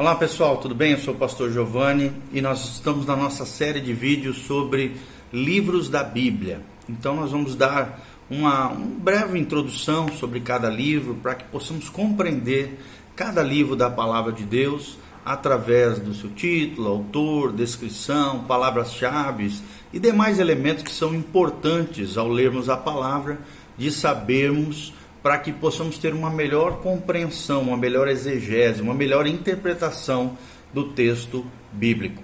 Olá pessoal, tudo bem? Eu sou o pastor Giovanni e nós estamos na nossa série de vídeos sobre livros da Bíblia. Então nós vamos dar uma, uma breve introdução sobre cada livro para que possamos compreender cada livro da palavra de Deus através do seu título, autor, descrição, palavras-chave e demais elementos que são importantes ao lermos a palavra de sabermos para que possamos ter uma melhor compreensão, uma melhor exegese, uma melhor interpretação do texto bíblico.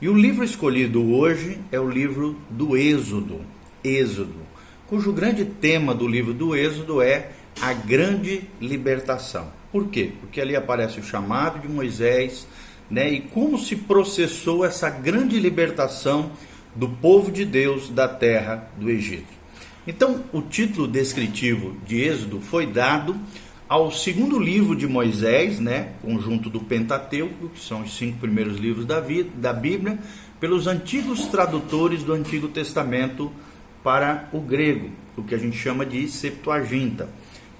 E o livro escolhido hoje é o livro do Êxodo, Êxodo, cujo grande tema do livro do Êxodo é a grande libertação. Por quê? Porque ali aparece o chamado de Moisés, né, e como se processou essa grande libertação do povo de Deus da terra do Egito. Então, o título descritivo de Êxodo foi dado ao segundo livro de Moisés, né, conjunto do Pentateuco, que são os cinco primeiros livros da, da Bíblia, pelos antigos tradutores do Antigo Testamento para o grego, o que a gente chama de Septuaginta.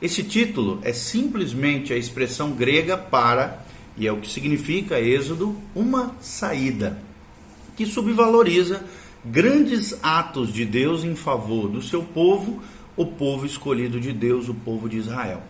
Esse título é simplesmente a expressão grega para, e é o que significa Êxodo, uma saída, que subvaloriza grandes atos de Deus em favor do seu povo, o povo escolhido de Deus, o povo de Israel.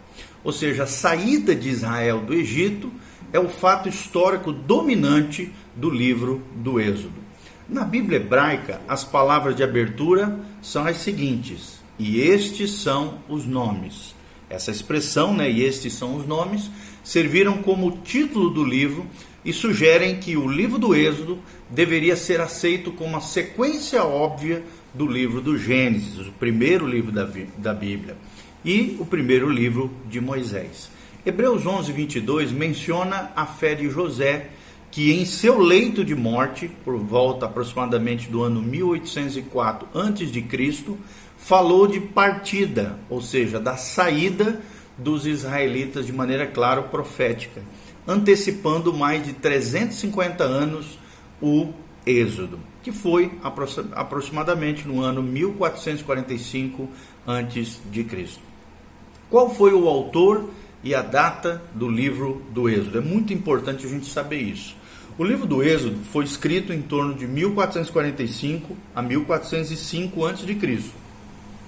Ou seja, a saída de Israel do Egito é o fato histórico dominante do livro do Êxodo. Na Bíblia hebraica, as palavras de abertura são as seguintes: e estes são os nomes. Essa expressão, né, e estes são os nomes, serviram como título do livro e sugerem que o livro do Êxodo deveria ser aceito como a sequência óbvia do livro do Gênesis, o primeiro livro da, da Bíblia, e o primeiro livro de Moisés. Hebreus 11, 22 menciona a fé de José, que em seu leito de morte, por volta aproximadamente do ano 1804 a.C., falou de partida, ou seja, da saída dos israelitas de maneira clara profética, antecipando mais de 350 anos o Êxodo, que foi aproximadamente no ano 1445 a.C. Qual foi o autor e a data do livro do Êxodo? É muito importante a gente saber isso. O livro do Êxodo foi escrito em torno de 1445 a 1405 a.C.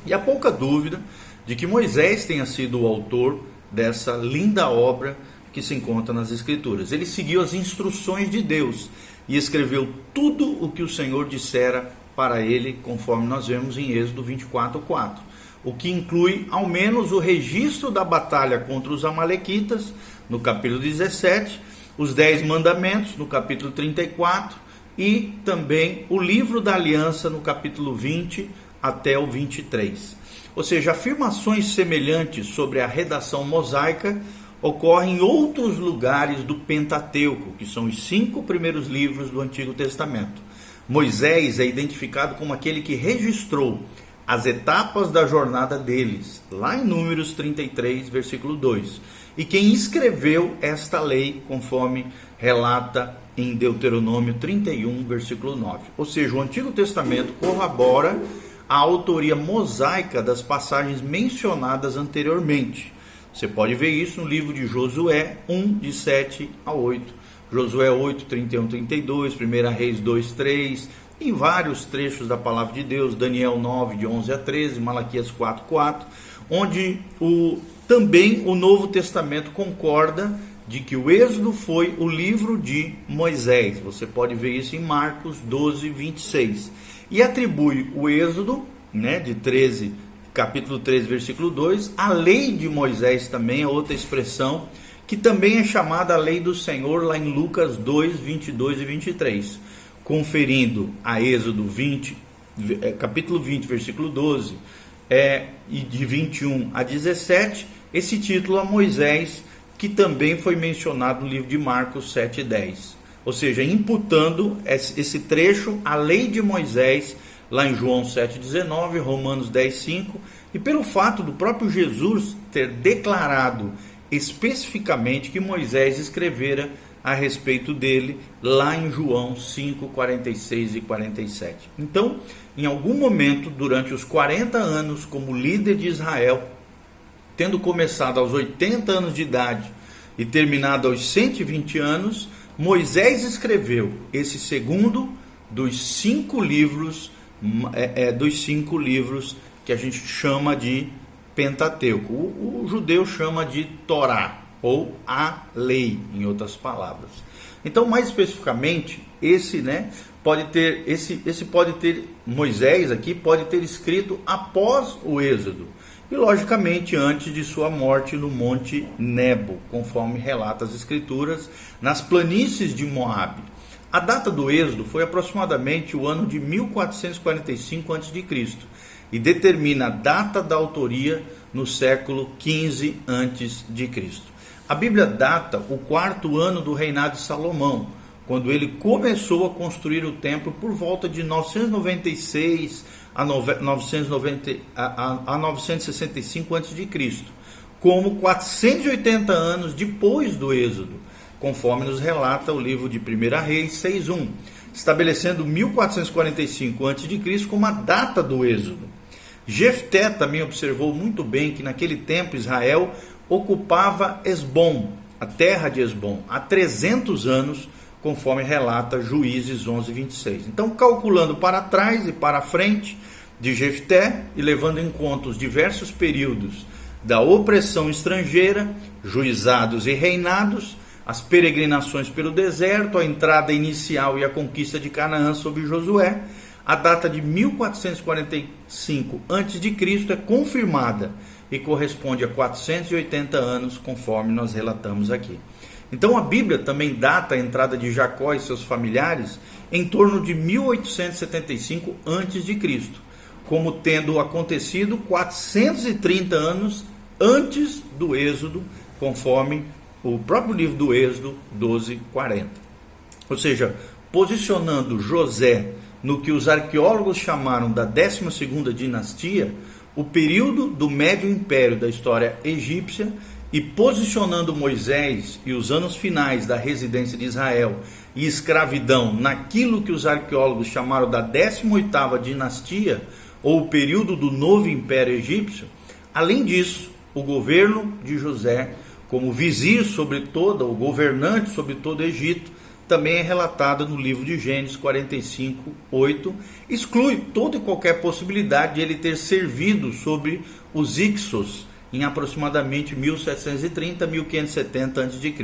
E há pouca dúvida de que Moisés tenha sido o autor dessa linda obra que se encontra nas Escrituras. Ele seguiu as instruções de Deus e escreveu tudo o que o Senhor dissera para ele, conforme nós vemos em Êxodo 24:4, o que inclui ao menos o registro da batalha contra os amalequitas no capítulo 17, os dez mandamentos no capítulo 34 e também o livro da aliança no capítulo 20 até o 23. Ou seja, afirmações semelhantes sobre a redação mosaica ocorrem em outros lugares do Pentateuco, que são os cinco primeiros livros do Antigo Testamento. Moisés é identificado como aquele que registrou as etapas da jornada deles, lá em Números 33, versículo 2. E quem escreveu esta lei, conforme relata em Deuteronômio 31, versículo 9. Ou seja, o Antigo Testamento corrobora a autoria mosaica das passagens mencionadas anteriormente. Você pode ver isso no livro de Josué 1, de 7 a 8. Josué 8, 31, 32, 1 Reis 2, 3, em vários trechos da palavra de Deus, Daniel 9, de 11 a 13, Malaquias 4, 4, onde o, também o Novo Testamento concorda de que o Êxodo foi o livro de Moisés. Você pode ver isso em Marcos 12, 26. E atribui o Êxodo, né, de 13 capítulo 3, versículo 2, a lei de Moisés também é outra expressão, que também é chamada a lei do Senhor lá em Lucas 2, 22 e 23, conferindo a Êxodo 20, é, capítulo 20, versículo 12, é, e de 21 a 17, esse título a Moisés, que também foi mencionado no livro de Marcos 7 e 10. Ou seja, imputando esse trecho à lei de Moisés, lá em João 7,19, Romanos 10,5, e pelo fato do próprio Jesus ter declarado especificamente que Moisés escrevera a respeito dele lá em João 5, 46 e 47. Então, em algum momento, durante os 40 anos como líder de Israel, tendo começado aos 80 anos de idade e terminado aos 120 anos, Moisés escreveu esse segundo dos cinco livros, é, é, dos cinco livros que a gente chama de Pentateuco. O, o judeu chama de Torá, ou a lei, em outras palavras. Então, mais especificamente, esse, né, pode ter esse esse pode ter Moisés aqui pode ter escrito após o Êxodo e logicamente antes de sua morte no monte Nebo, conforme relata as escrituras, nas planícies de Moabe. A data do Êxodo foi aproximadamente o ano de 1445 a.C. e determina a data da autoria no século 15 a.C. A Bíblia data o quarto ano do reinado de Salomão, quando ele começou a construir o templo por volta de 996 a, 990, a, a 965 a.C., como 480 anos depois do Êxodo, conforme nos relata o livro de 1 Reis 6.1, estabelecendo 1445 a.C. como a data do Êxodo. Jefté também observou muito bem que naquele tempo Israel ocupava Esbom, a terra de Esbom, há 300 anos, conforme relata Juízes 11, 26. Então, calculando para trás e para frente de Jefté e levando em conta os diversos períodos da opressão estrangeira, juizados e reinados, as peregrinações pelo deserto, a entrada inicial e a conquista de Canaã sob Josué, a data de 1445 a.C. é confirmada e corresponde a 480 anos, conforme nós relatamos aqui. Então a Bíblia também data a entrada de Jacó e seus familiares em torno de 1875 a.C., como tendo acontecido 430 anos antes do Êxodo, conforme o próprio livro do Êxodo 12:40. Ou seja, posicionando José no que os arqueólogos chamaram da 12ª dinastia, o período do Médio Império da história egípcia e posicionando Moisés e os anos finais da residência de Israel e escravidão naquilo que os arqueólogos chamaram da 18ª dinastia, ou o período do novo Império Egípcio, além disso, o governo de José, como vizir sobre toda, o governante sobre todo o Egito, também é relatado no livro de Gênesis 45, 8, exclui toda e qualquer possibilidade de ele ter servido sobre os Ixos, em aproximadamente 1730 a 1570 a.C.,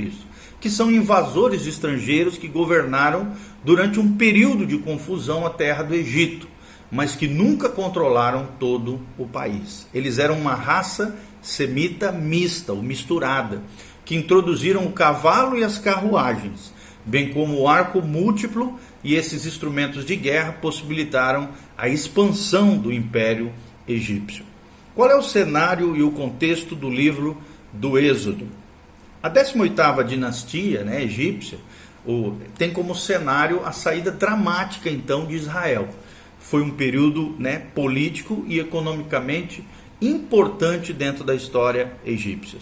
que são invasores estrangeiros que governaram durante um período de confusão a terra do Egito, mas que nunca controlaram todo o país. Eles eram uma raça semita mista ou misturada, que introduziram o cavalo e as carruagens, bem como o arco múltiplo, e esses instrumentos de guerra possibilitaram a expansão do Império Egípcio. Qual é o cenário e o contexto do livro do Êxodo? A 18ª dinastia né, egípcia tem como cenário a saída dramática então de Israel. Foi um período né, político e economicamente importante dentro da história egípcia.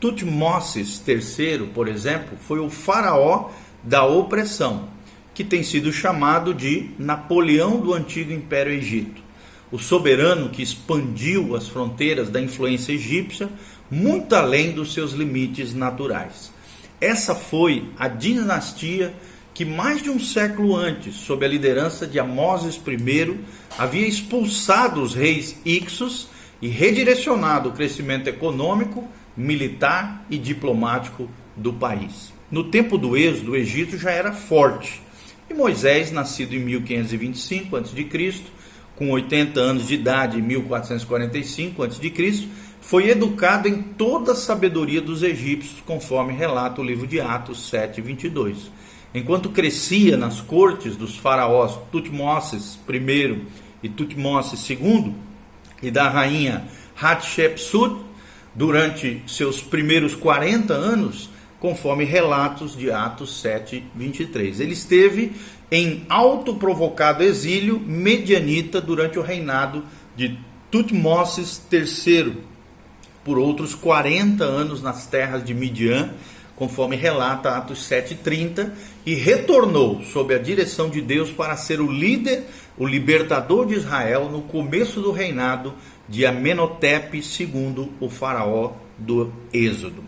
Tutmosis III, por exemplo, foi o faraó da opressão, que tem sido chamado de Napoleão do antigo Império Egito o soberano que expandiu as fronteiras da influência egípcia muito além dos seus limites naturais. Essa foi a dinastia que mais de um século antes, sob a liderança de Amoses I, havia expulsado os reis Ixos e redirecionado o crescimento econômico, militar e diplomático do país. No tempo do êxodo, o Egito já era forte. E Moisés, nascido em 1525 a.C., com 80 anos de idade, em 1445 a.C., foi educado em toda a sabedoria dos egípcios, conforme relata o livro de Atos 7:22. Enquanto crescia nas cortes dos faraós Tutmoses I e Tutmoses II e da rainha Hatshepsut, durante seus primeiros 40 anos, conforme relatos de Atos 7, 23. Ele esteve em autoprovocado exílio medianita durante o reinado de Tutmosis III, por outros 40 anos nas terras de Midian, conforme relata Atos 7:30, e retornou sob a direção de Deus para ser o líder, o libertador de Israel no começo do reinado de Amenhotep II, o faraó do Êxodo.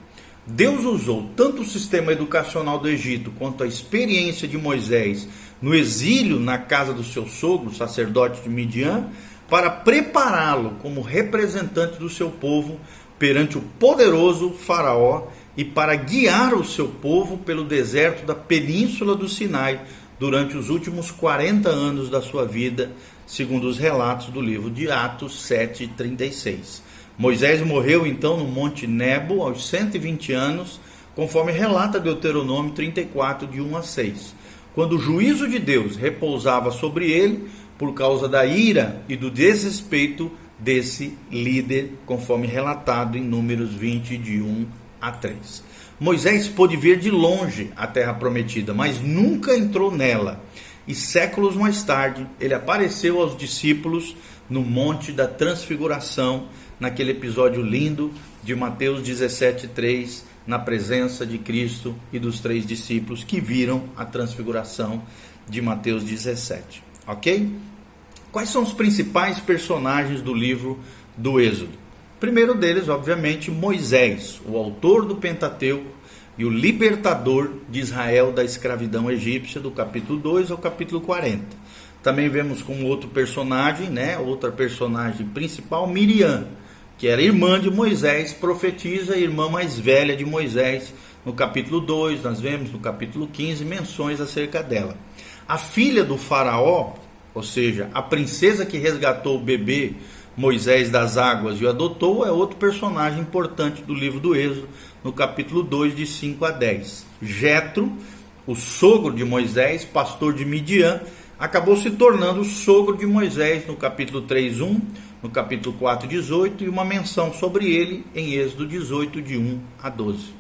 Deus usou tanto o sistema educacional do Egito quanto a experiência de Moisés no exílio na casa do seu sogro, sacerdote de Midian, para prepará-lo como representante do seu povo perante o poderoso Faraó e para guiar o seu povo pelo deserto da península do Sinai durante os últimos 40 anos da sua vida, segundo os relatos do livro de Atos 7:36. Moisés morreu então no Monte Nebo aos 120 anos, conforme relata Deuteronômio 34 de 1 a 6. Quando o juízo de Deus repousava sobre ele por causa da ira e do desrespeito desse líder, conforme relatado em Números 20 de 1 a 3. Moisés pôde ver de longe a terra prometida, mas nunca entrou nela. E séculos mais tarde, ele apareceu aos discípulos no Monte da Transfiguração, naquele episódio lindo de Mateus 17:3, na presença de Cristo e dos três discípulos que viram a transfiguração de Mateus 17. OK? Quais são os principais personagens do livro do Êxodo? Primeiro deles, obviamente, Moisés, o autor do Pentateuco e o libertador de Israel da escravidão egípcia, do capítulo 2 ao capítulo 40. Também vemos como outro personagem, né, outra personagem principal, Miriam, que era irmã de Moisés, profetiza, irmã mais velha de Moisés. No capítulo 2, nós vemos no capítulo 15 menções acerca dela. A filha do faraó, ou seja, a princesa que resgatou o bebê Moisés das águas e o adotou, é outro personagem importante do livro do Êxodo, no capítulo 2, de 5 a 10. Jetro, o sogro de Moisés, pastor de Midian, acabou se tornando o sogro de Moisés no capítulo 3, 1 no capítulo 4, 18, e uma menção sobre ele em Êxodo 18, de 1 a 12.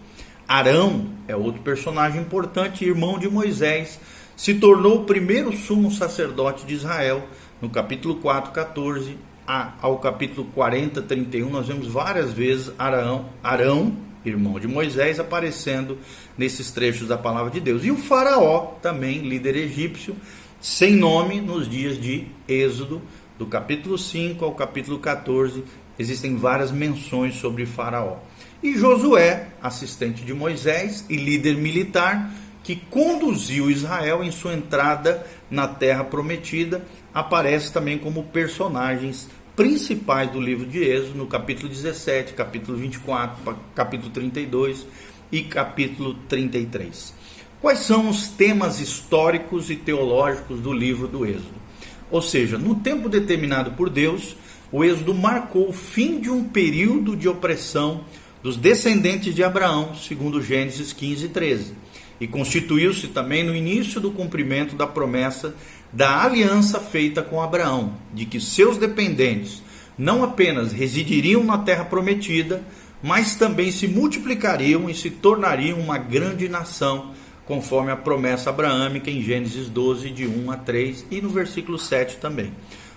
Arão é outro personagem importante, irmão de Moisés, se tornou o primeiro sumo sacerdote de Israel. No capítulo 4, 14 a, ao capítulo 40, 31, nós vemos várias vezes Arão, Arão, irmão de Moisés, aparecendo nesses trechos da palavra de Deus. E o Faraó, também líder egípcio, sem nome nos dias de Êxodo do capítulo 5 ao capítulo 14, existem várias menções sobre Faraó. E Josué, assistente de Moisés e líder militar, que conduziu Israel em sua entrada na terra prometida, aparece também como personagens principais do livro de Êxodo, no capítulo 17, capítulo 24, capítulo 32 e capítulo 33. Quais são os temas históricos e teológicos do livro do Êxodo? Ou seja, no tempo determinado por Deus, o Êxodo marcou o fim de um período de opressão dos descendentes de Abraão, segundo Gênesis 15 e 13, e constituiu-se também no início do cumprimento da promessa da aliança feita com Abraão, de que seus dependentes não apenas residiriam na terra prometida, mas também se multiplicariam e se tornariam uma grande nação conforme a promessa abraâmica em Gênesis 12, de 1 a 3 e no versículo 7 também.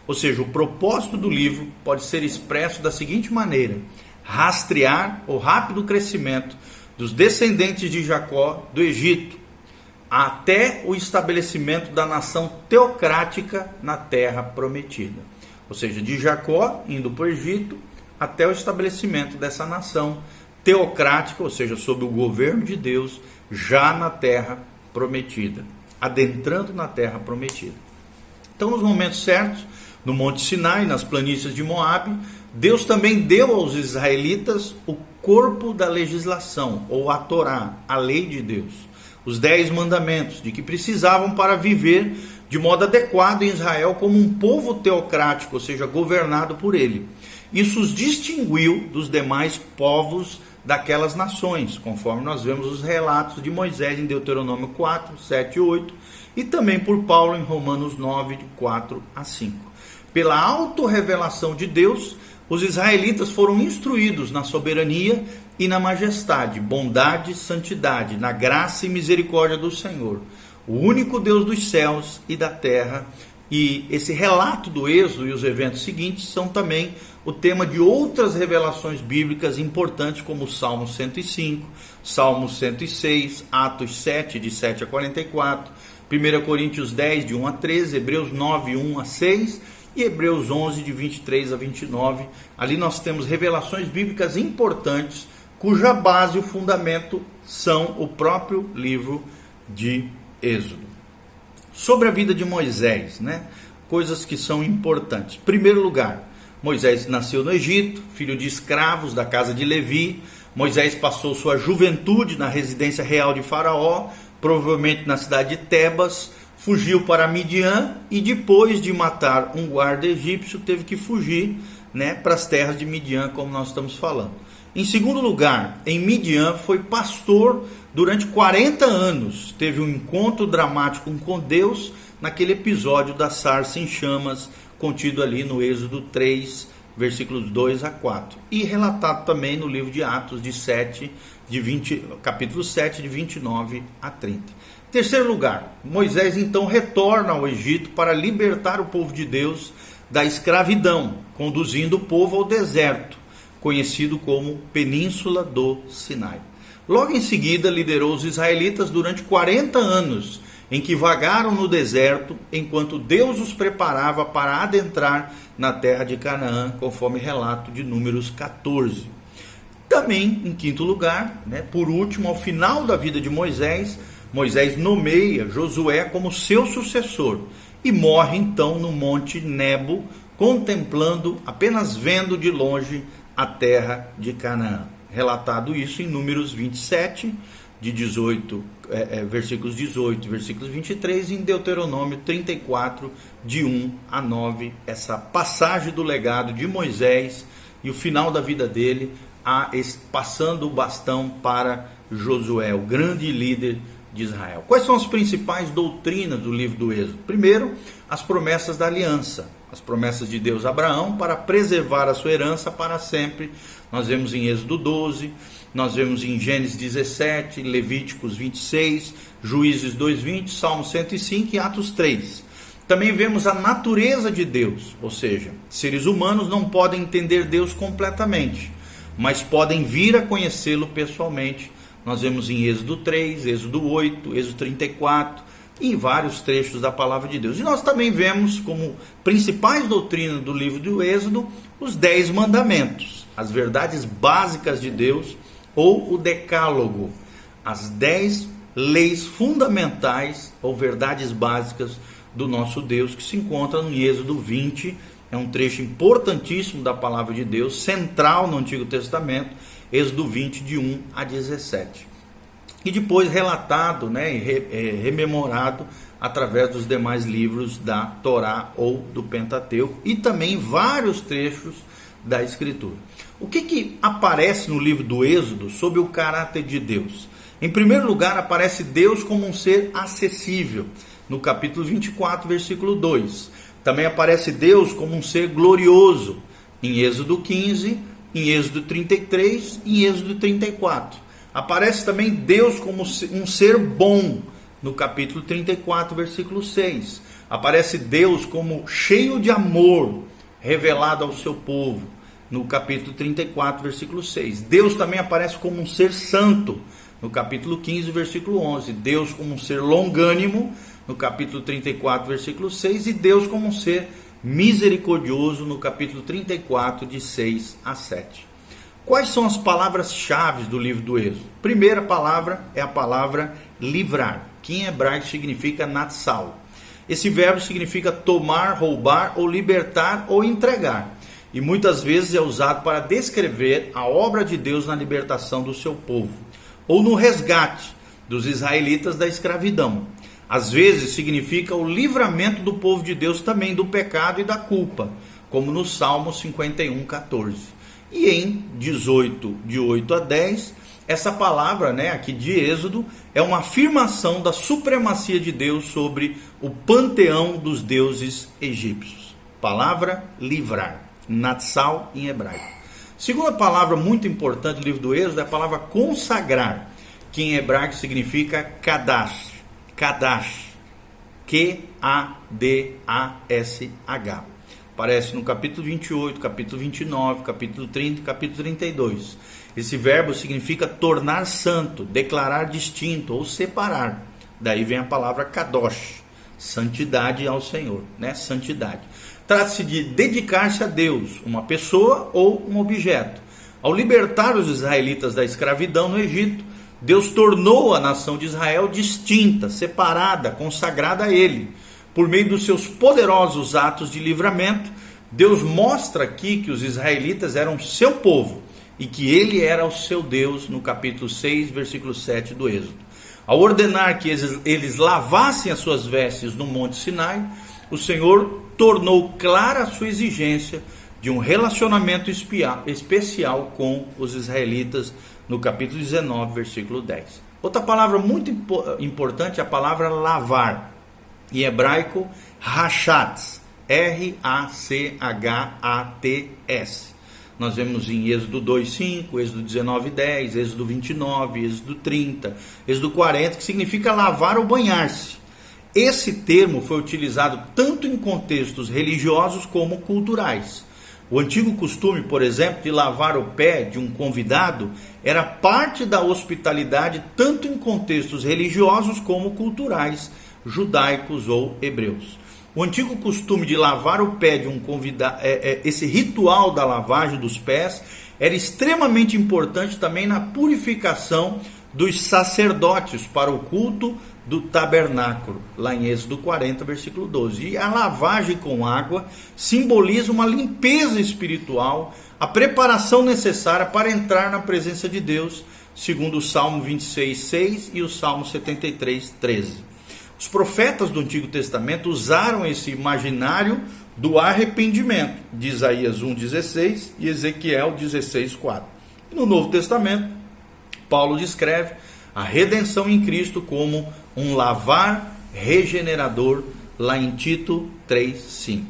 Ou seja, o propósito do livro pode ser expresso da seguinte maneira: rastrear o rápido crescimento dos descendentes de Jacó do Egito até o estabelecimento da nação teocrática na terra prometida. Ou seja, de Jacó indo para o Egito até o estabelecimento dessa nação teocrática, ou seja, sob o governo de Deus já na terra prometida, adentrando na terra prometida. Então, nos momentos certos, no Monte Sinai, nas planícies de Moabe, Deus também deu aos israelitas o corpo da legislação, ou a Torá, a lei de Deus, os dez mandamentos, de que precisavam para viver de modo adequado em Israel como um povo teocrático, ou seja, governado por ele. Isso os distinguiu dos demais povos daquelas nações, conforme nós vemos os relatos de Moisés em Deuteronômio 4, 7 e 8, e também por Paulo em Romanos 9, de 4 a 5. Pela autorrevelação de Deus, os israelitas foram instruídos na soberania e na majestade, bondade e santidade, na graça e misericórdia do Senhor, o único Deus dos céus e da terra. E esse relato do Êxodo e os eventos seguintes são também o tema de outras revelações bíblicas importantes, como Salmo 105, Salmo 106, Atos 7, de 7 a 44, 1 Coríntios 10, de 1 a 13, Hebreus 9, 1 a 6 e Hebreus 11, de 23 a 29. Ali nós temos revelações bíblicas importantes cuja base e o fundamento são o próprio livro de Êxodo. Sobre a vida de Moisés, né? Coisas que são importantes. Primeiro lugar, Moisés nasceu no Egito, filho de escravos da casa de Levi. Moisés passou sua juventude na residência real de Faraó, provavelmente na cidade de Tebas, fugiu para Midian e depois de matar um guarda egípcio teve que fugir, né, para as terras de Midian, como nós estamos falando. Em segundo lugar, em Midian foi pastor durante 40 anos. Teve um encontro dramático com Deus naquele episódio da sarça em chamas contido ali no Êxodo 3, versículos 2 a 4. E relatado também no livro de Atos de 7, de 20, capítulo 7, de 29 a 30. Terceiro lugar, Moisés então retorna ao Egito para libertar o povo de Deus da escravidão, conduzindo o povo ao deserto, conhecido como Península do Sinai. Logo em seguida, liderou os israelitas durante 40 anos em que vagaram no deserto, enquanto Deus os preparava para adentrar na terra de Canaã, conforme relato de Números 14. Também, em quinto lugar, né, por último, ao final da vida de Moisés, Moisés nomeia Josué como seu sucessor e morre então no Monte Nebo, contemplando, apenas vendo de longe a terra de Canaã. Relatado isso em Números 27, de 18, é, é, versículos 18, versículos 23, e em Deuteronômio 34, de 1 a 9, essa passagem do legado de Moisés e o final da vida dele, a, passando o bastão para Josué, o grande líder de Israel. Quais são as principais doutrinas do livro do Êxodo? Primeiro, as promessas da aliança, as promessas de Deus a Abraão para preservar a sua herança para sempre. Nós vemos em Êxodo 12, nós vemos em Gênesis 17, Levíticos 26, Juízes 2:20, Salmo 105 e Atos 3. Também vemos a natureza de Deus, ou seja, seres humanos não podem entender Deus completamente, mas podem vir a conhecê-lo pessoalmente. Nós vemos em Êxodo 3, Êxodo 8, Êxodo 34 e em vários trechos da palavra de Deus. E nós também vemos como principais doutrinas do livro do Êxodo os dez mandamentos, as verdades básicas de Deus ou o Decálogo, as dez leis fundamentais ou verdades básicas do nosso Deus que se encontra no Êxodo 20. É um trecho importantíssimo da palavra de Deus, central no Antigo Testamento, Êxodo 20, de 1 a 17. E depois relatado né, e é, rememorado através dos demais livros da Torá ou do Pentateuco e também vários trechos da Escritura. O que, que aparece no livro do Êxodo sobre o caráter de Deus? Em primeiro lugar, aparece Deus como um ser acessível, no capítulo 24, versículo 2. Também aparece Deus como um ser glorioso, em Êxodo 15, em Êxodo 33 e em Êxodo 34. Aparece também Deus como um ser bom, no capítulo 34, versículo 6. Aparece Deus como cheio de amor, revelado ao seu povo, no capítulo 34, versículo 6. Deus também aparece como um ser santo, no capítulo 15, versículo 11. Deus como um ser longânimo, no capítulo 34, versículo 6. E Deus como um ser misericordioso, no capítulo 34, de 6 a 7. Quais são as palavras-chave do livro do Êxodo? Primeira palavra é a palavra livrar, que em hebraico significa natsal. Esse verbo significa tomar, roubar ou libertar ou entregar. E muitas vezes é usado para descrever a obra de Deus na libertação do seu povo, ou no resgate dos israelitas da escravidão. Às vezes significa o livramento do povo de Deus também do pecado e da culpa, como no Salmo 51, 14. E em 18, de 8 a 10, essa palavra, né, aqui de Êxodo, é uma afirmação da supremacia de Deus sobre o panteão dos deuses egípcios. Palavra livrar, natsal em hebraico. Segunda palavra muito importante do livro do Êxodo é a palavra consagrar, que em hebraico significa kadash. Kadash. Q-A-D-A-S-H. Aparece no capítulo 28, capítulo 29, capítulo 30 e capítulo 32. Esse verbo significa tornar santo, declarar distinto ou separar. Daí vem a palavra kadosh, santidade ao Senhor, né? Santidade. Trata-se de dedicar-se a Deus, uma pessoa ou um objeto, Ao libertar os israelitas da escravidão no Egito, Deus tornou a nação de Israel distinta, separada, consagrada a Ele. Por meio dos seus poderosos atos de livramento, Deus mostra aqui que os israelitas eram seu povo e que ele era o seu Deus, no capítulo 6, versículo 7 do Êxodo. Ao ordenar que eles, lavassem as suas vestes no Monte Sinai, o Senhor tornou clara a sua exigência de um relacionamento especial com os israelitas, no capítulo 19, versículo 10. Outra palavra muito importante é a palavra lavar, em hebraico, rachatz, R-A-C-H-A-T-S. Nós vemos em Êxodo 2:5, Êxodo 19:10, Êxodo 29, Êxodo 30, Êxodo 40, que significa lavar ou banhar-se. Esse termo foi utilizado tanto em contextos religiosos como culturais. O antigo costume, por exemplo, de lavar o pé de um convidado era parte da hospitalidade tanto em contextos religiosos como culturais, judaicos ou hebreus. O antigo costume de lavar o pé de um convidado, é, é, esse ritual da lavagem dos pés, era extremamente importante também na purificação dos sacerdotes para o culto do tabernáculo, lá em Êxodo 40, versículo 12. E a lavagem com água simboliza uma limpeza espiritual, a preparação necessária para entrar na presença de Deus, segundo o Salmo 26, 6 e o Salmo 73, 13. Os profetas do Antigo Testamento usaram esse imaginário do arrependimento, de Isaías 1,16 e Ezequiel 16,4. E no Novo Testamento, Paulo descreve a redenção em Cristo como um lavar regenerador, lá em Tito 3,5.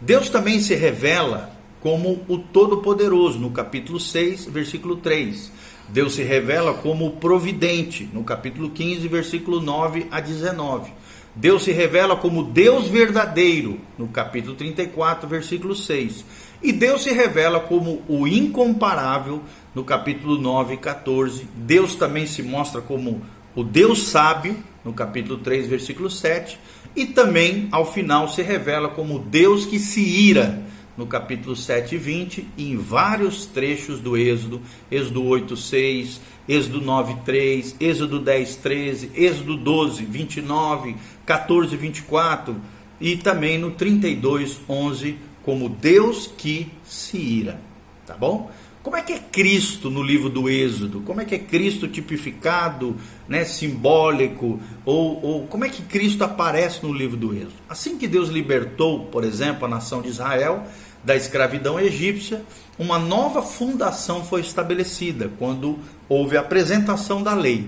Deus também se revela como o Todo-Poderoso, no capítulo 6, versículo 3. Deus se revela como providente, no capítulo 15, versículo 9 a 19. Deus se revela como Deus verdadeiro, no capítulo 34, versículo 6. E Deus se revela como o incomparável, no capítulo 9 e 14. Deus também se mostra como o Deus sábio, no capítulo 3, versículo 7. E também, ao final, se revela como Deus que se ira, no capítulo 7 e 20 e em vários trechos do Êxodo, Êxodo 8, 6, Êxodo 9, 3, Êxodo 10, 13, Êxodo 12, 29, 14, 24 e também no 32, 11, como Deus que se ira, tá bom? Como é que é Cristo no livro do Êxodo? Como é que é Cristo tipificado, né, simbólico? Ou, ou como é que Cristo aparece no livro do Êxodo? Assim que Deus libertou, por exemplo, a nação de Israel, da escravidão egípcia, uma nova fundação foi estabelecida quando houve a apresentação da lei.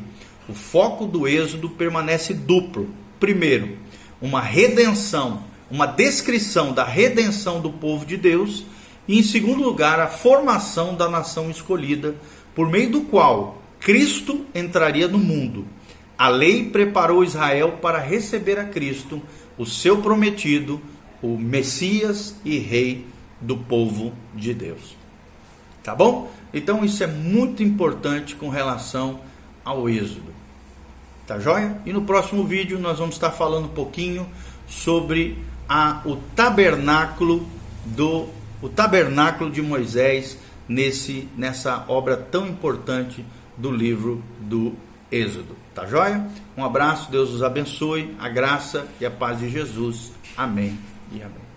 O foco do êxodo permanece duplo. Primeiro, uma redenção, uma descrição da redenção do povo de Deus, e em segundo lugar, a formação da nação escolhida, por meio do qual Cristo entraria no mundo. A lei preparou Israel para receber a Cristo, o seu prometido, o Messias e Rei do povo de Deus. Tá bom? Então isso é muito importante com relação ao Êxodo. Tá joia? E no próximo vídeo nós vamos estar falando um pouquinho sobre a, o tabernáculo do o tabernáculo de Moisés nesse nessa obra tão importante do livro do Êxodo. Tá joia? Um abraço, Deus os abençoe, a graça e a paz de Jesus. Amém e amém.